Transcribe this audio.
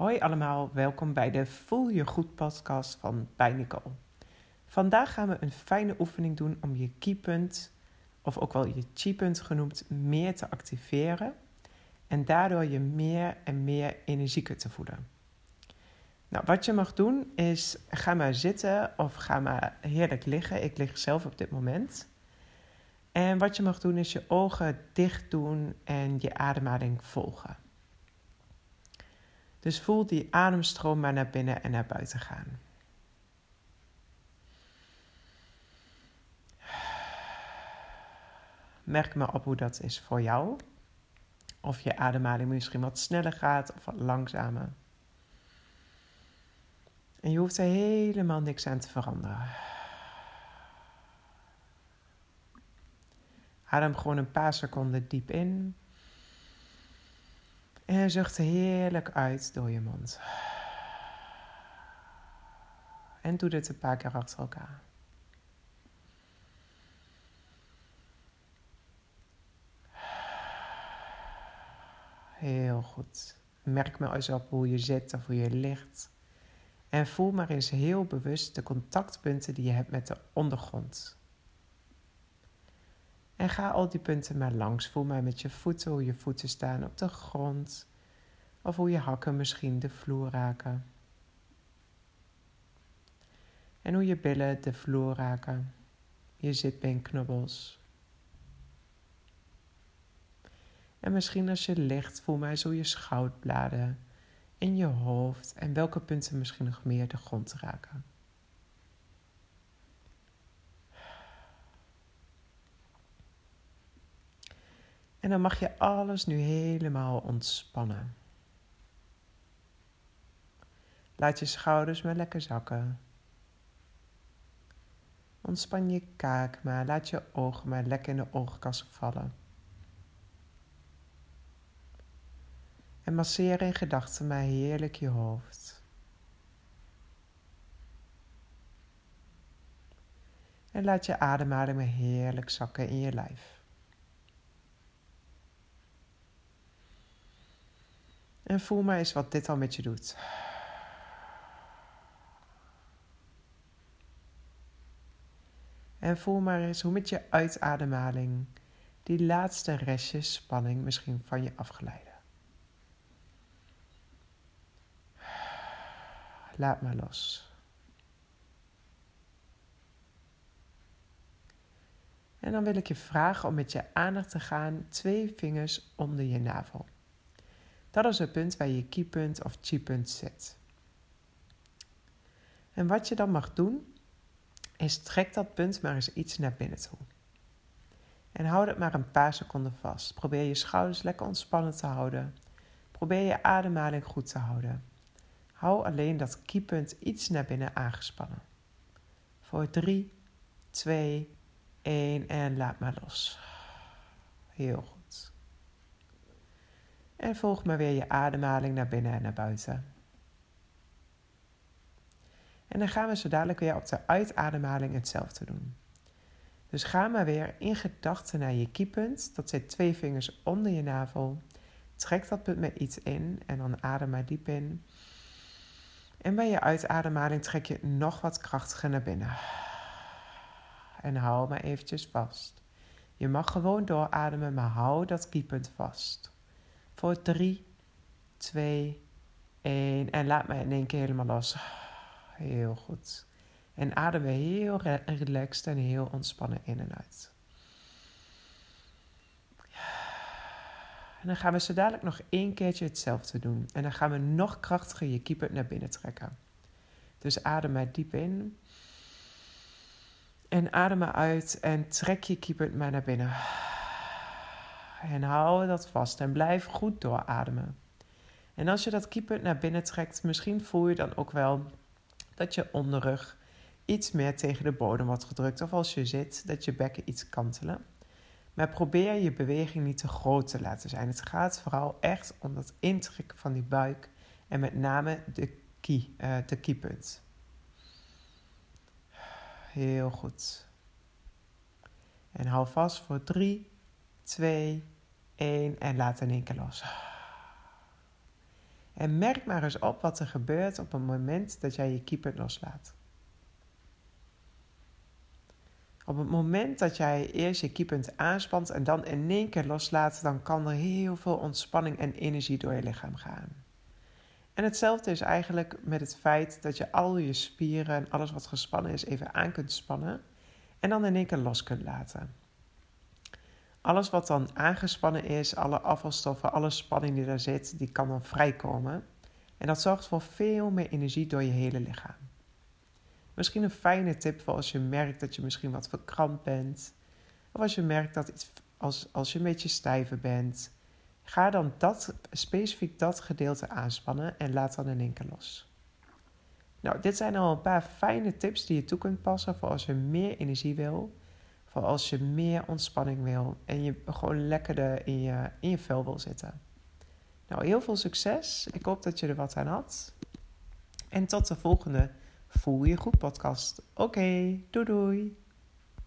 Hoi allemaal, welkom bij de Voel Je Goed podcast van bij. Vandaag gaan we een fijne oefening doen om je keypunt, of ook wel je chi-punt genoemd, meer te activeren. En daardoor je meer en meer energieker te voelen. Nou, wat je mag doen is, ga maar zitten of ga maar heerlijk liggen. Ik lig zelf op dit moment. En wat je mag doen is je ogen dicht doen en je ademhaling volgen. Dus voel die ademstroom maar naar binnen en naar buiten gaan. Merk maar op hoe dat is voor jou. Of je ademhaling misschien wat sneller gaat of wat langzamer. En je hoeft er helemaal niks aan te veranderen. Adem gewoon een paar seconden diep in. En zucht heerlijk uit door je mond. En doe dit een paar keer achter elkaar. Heel goed. Merk maar eens op hoe je zit of hoe je ligt. En voel maar eens heel bewust de contactpunten die je hebt met de ondergrond. En ga al die punten maar langs. Voel maar met je voeten hoe je voeten staan op de grond. Of hoe je hakken misschien de vloer raken. En hoe je billen de vloer raken. Je zitbeenknobbels. En misschien als je ligt, voel maar zo je schouderbladen in je hoofd en welke punten misschien nog meer de grond raken. En dan mag je alles nu helemaal ontspannen. Laat je schouders maar lekker zakken. Ontspan je kaak maar, laat je ogen maar lekker in de oogkassen vallen. En masseer in gedachten maar heerlijk je hoofd. En laat je ademhaling maar heerlijk zakken in je lijf. En voel maar eens wat dit al met je doet. En voel maar eens hoe met je uitademhaling die laatste restjes spanning misschien van je afgeleiden. Laat maar los. En dan wil ik je vragen om met je aandacht te gaan twee vingers onder je navel. Dat is het punt waar je keypunt of chi-punt zit. En wat je dan mag doen, is trek dat punt maar eens iets naar binnen toe. En houd het maar een paar seconden vast. Probeer je schouders lekker ontspannen te houden. Probeer je ademhaling goed te houden. Hou alleen dat keypunt iets naar binnen aangespannen. Voor 3, 2, 1 en laat maar los. Heel goed. En volg maar weer je ademhaling naar binnen en naar buiten. Dan gaan we zo dadelijk weer op de uitademhaling hetzelfde doen. Dus ga maar weer in gedachten naar je kiepunt. Dat zit twee vingers onder je navel. Trek dat punt met iets in en dan adem maar diep in. En bij je uitademhaling trek je nog wat krachtiger naar binnen. En hou maar eventjes vast. Je mag gewoon doorademen, maar hou dat kiepunt vast. Voor 3, 2, 1 en laat me in één keer helemaal los. Heel goed. En adem weer heel relaxed en heel ontspannen in en uit. En dan gaan we zo dadelijk nog één keertje hetzelfde doen. En dan gaan we nog krachtiger je keeper naar binnen trekken. Dus adem maar diep in. En adem maar uit en trek je keeper maar naar binnen. En hou dat vast en blijf goed doorademen. En als je dat keeper naar binnen trekt, misschien voel je dan ook wel dat je onderrug iets meer tegen de bodem wordt gedrukt. Of als je zit, dat je bekken iets kantelen. Maar probeer je beweging niet te groot te laten zijn. Het gaat vooral echt om dat intrekken van die buik en met name de, key, uh, de keypunt. Heel goed. En hou vast voor 3, 2, 1 en laat in één keer los. En merk maar eens op wat er gebeurt op het moment dat jij je kiepunt loslaat. Op het moment dat jij eerst je kiepunt aanspant en dan in één keer loslaat, dan kan er heel veel ontspanning en energie door je lichaam gaan. En hetzelfde is eigenlijk met het feit dat je al je spieren en alles wat gespannen is even aan kunt spannen en dan in één keer los kunt laten. Alles wat dan aangespannen is, alle afvalstoffen, alle spanning die daar zit, die kan dan vrijkomen. En dat zorgt voor veel meer energie door je hele lichaam. Misschien een fijne tip voor als je merkt dat je misschien wat verkrampt bent. Of als je merkt dat iets, als, als je een beetje stijver bent. Ga dan dat, specifiek dat gedeelte aanspannen en laat dan in één keer los. Nou, dit zijn al een paar fijne tips die je toe kunt passen voor als je meer energie wil. Voor als je meer ontspanning wil en je gewoon lekkerder in je, in je vel wil zitten. Nou, heel veel succes. Ik hoop dat je er wat aan had. En tot de volgende Voel je goed podcast. Oké, doei doei.